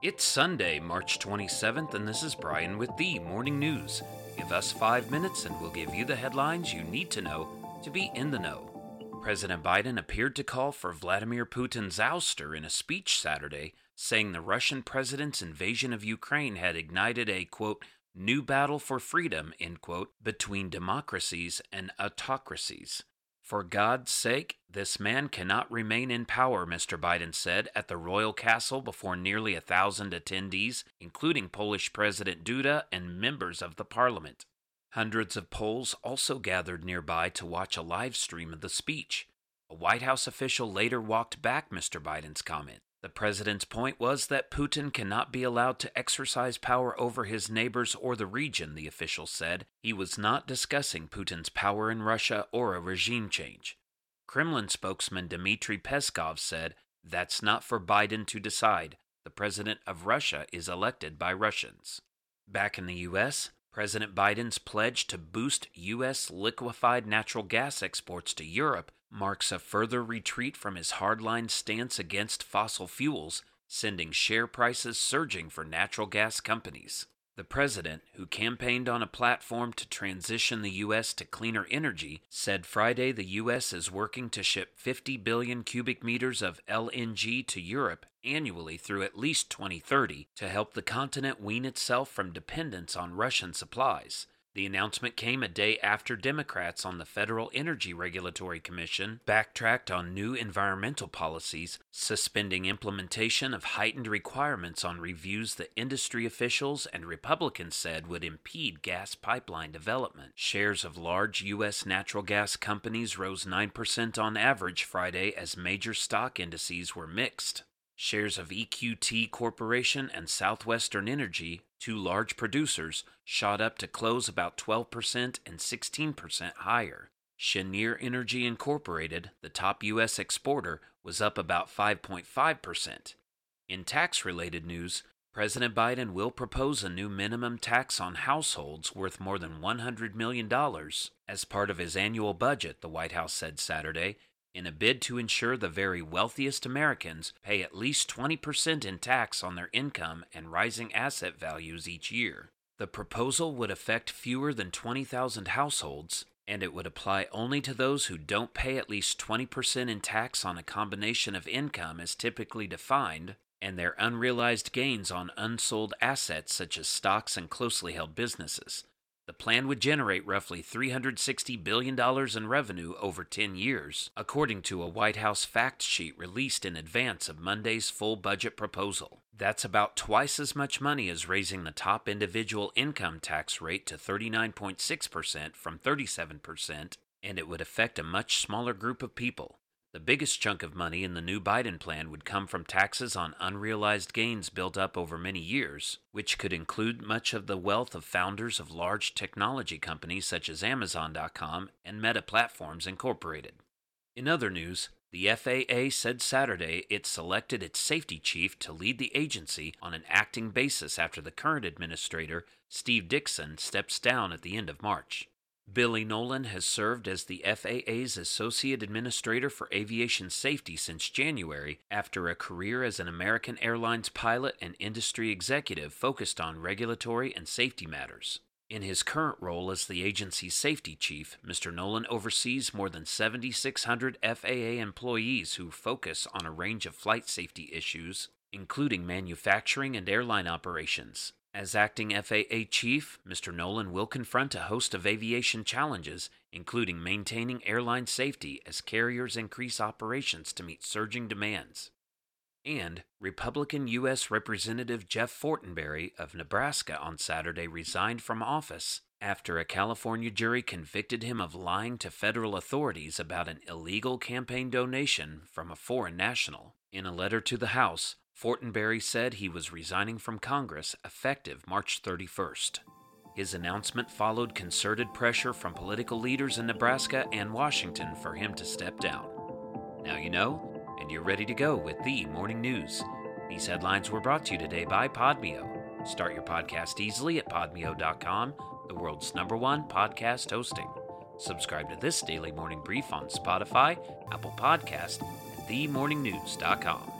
It's Sunday, March 27th, and this is Brian with the Morning News. Give us five minutes and we'll give you the headlines you need to know to be in the know. President Biden appeared to call for Vladimir Putin's ouster in a speech Saturday, saying the Russian president's invasion of Ukraine had ignited a, quote, new battle for freedom, end quote, between democracies and autocracies. For God's sake, this man cannot remain in power, Mr. Biden said at the royal castle before nearly a thousand attendees, including Polish President Duda and members of the parliament. Hundreds of Poles also gathered nearby to watch a live stream of the speech. A White House official later walked back Mr. Biden's comment. The president's point was that Putin cannot be allowed to exercise power over his neighbors or the region, the official said. He was not discussing Putin's power in Russia or a regime change. Kremlin spokesman Dmitry Peskov said, That's not for Biden to decide. The president of Russia is elected by Russians. Back in the U.S., President Biden's pledge to boost U.S. liquefied natural gas exports to Europe marks a further retreat from his hardline stance against fossil fuels, sending share prices surging for natural gas companies. The president, who campaigned on a platform to transition the U.S. to cleaner energy, said Friday the U.S. is working to ship 50 billion cubic meters of LNG to Europe annually through at least 2030 to help the continent wean itself from dependence on Russian supplies. The announcement came a day after Democrats on the Federal Energy Regulatory Commission backtracked on new environmental policies, suspending implementation of heightened requirements on reviews that industry officials and Republicans said would impede gas pipeline development. Shares of large U.S. natural gas companies rose 9% on average Friday as major stock indices were mixed. Shares of EQT Corporation and Southwestern Energy, two large producers, shot up to close about 12% and 16% higher. Cheniere Energy Incorporated, the top U.S. exporter, was up about 5.5%. In tax related news, President Biden will propose a new minimum tax on households worth more than $100 million as part of his annual budget, the White House said Saturday, in a bid to ensure the very wealthiest Americans pay at least 20% in tax on their income and rising asset values each year. The proposal would affect fewer than 20,000 households, and it would apply only to those who don't pay at least 20% in tax on a combination of income as typically defined and their unrealized gains on unsold assets such as stocks and closely held businesses. The plan would generate roughly $360 billion in revenue over 10 years, according to a White House fact sheet released in advance of Monday's full budget proposal. That's about twice as much money as raising the top individual income tax rate to 39.6% from 37%, and it would affect a much smaller group of people. The biggest chunk of money in the new Biden plan would come from taxes on unrealized gains built up over many years, which could include much of the wealth of founders of large technology companies such as Amazon.com and Meta Platforms Incorporated. In other news, the FAA said Saturday it selected its safety chief to lead the agency on an acting basis after the current administrator, Steve Dickson, steps down at the end of March. Billy Nolan has served as the FAA's Associate Administrator for Aviation Safety since January after a career as an American Airlines pilot and industry executive focused on regulatory and safety matters. In his current role as the agency's safety chief, Mr. Nolan oversees more than 7,600 FAA employees who focus on a range of flight safety issues, including manufacturing and airline operations, as acting FAA chief, Mr. Nolan will confront a host of aviation challenges, including maintaining airline safety as carriers increase operations to meet surging demands. And Republican U.S. Representative Jeff Fortenberry of Nebraska on Saturday resigned from office after a California jury convicted him of lying to federal authorities about an illegal campaign donation from a foreign national. In a letter to the House, Fortenberry said he was resigning from Congress effective March 31st. His announcement followed concerted pressure from political leaders in Nebraska and Washington for him to step down. Now you know, and you're ready to go with the morning news. These headlines were brought to you today by Podmeo. Start your podcast easily at podmeo.com, the world's number one podcast hosting. Subscribe to this daily morning brief on Spotify, Apple Podcast, and themorningnews.com.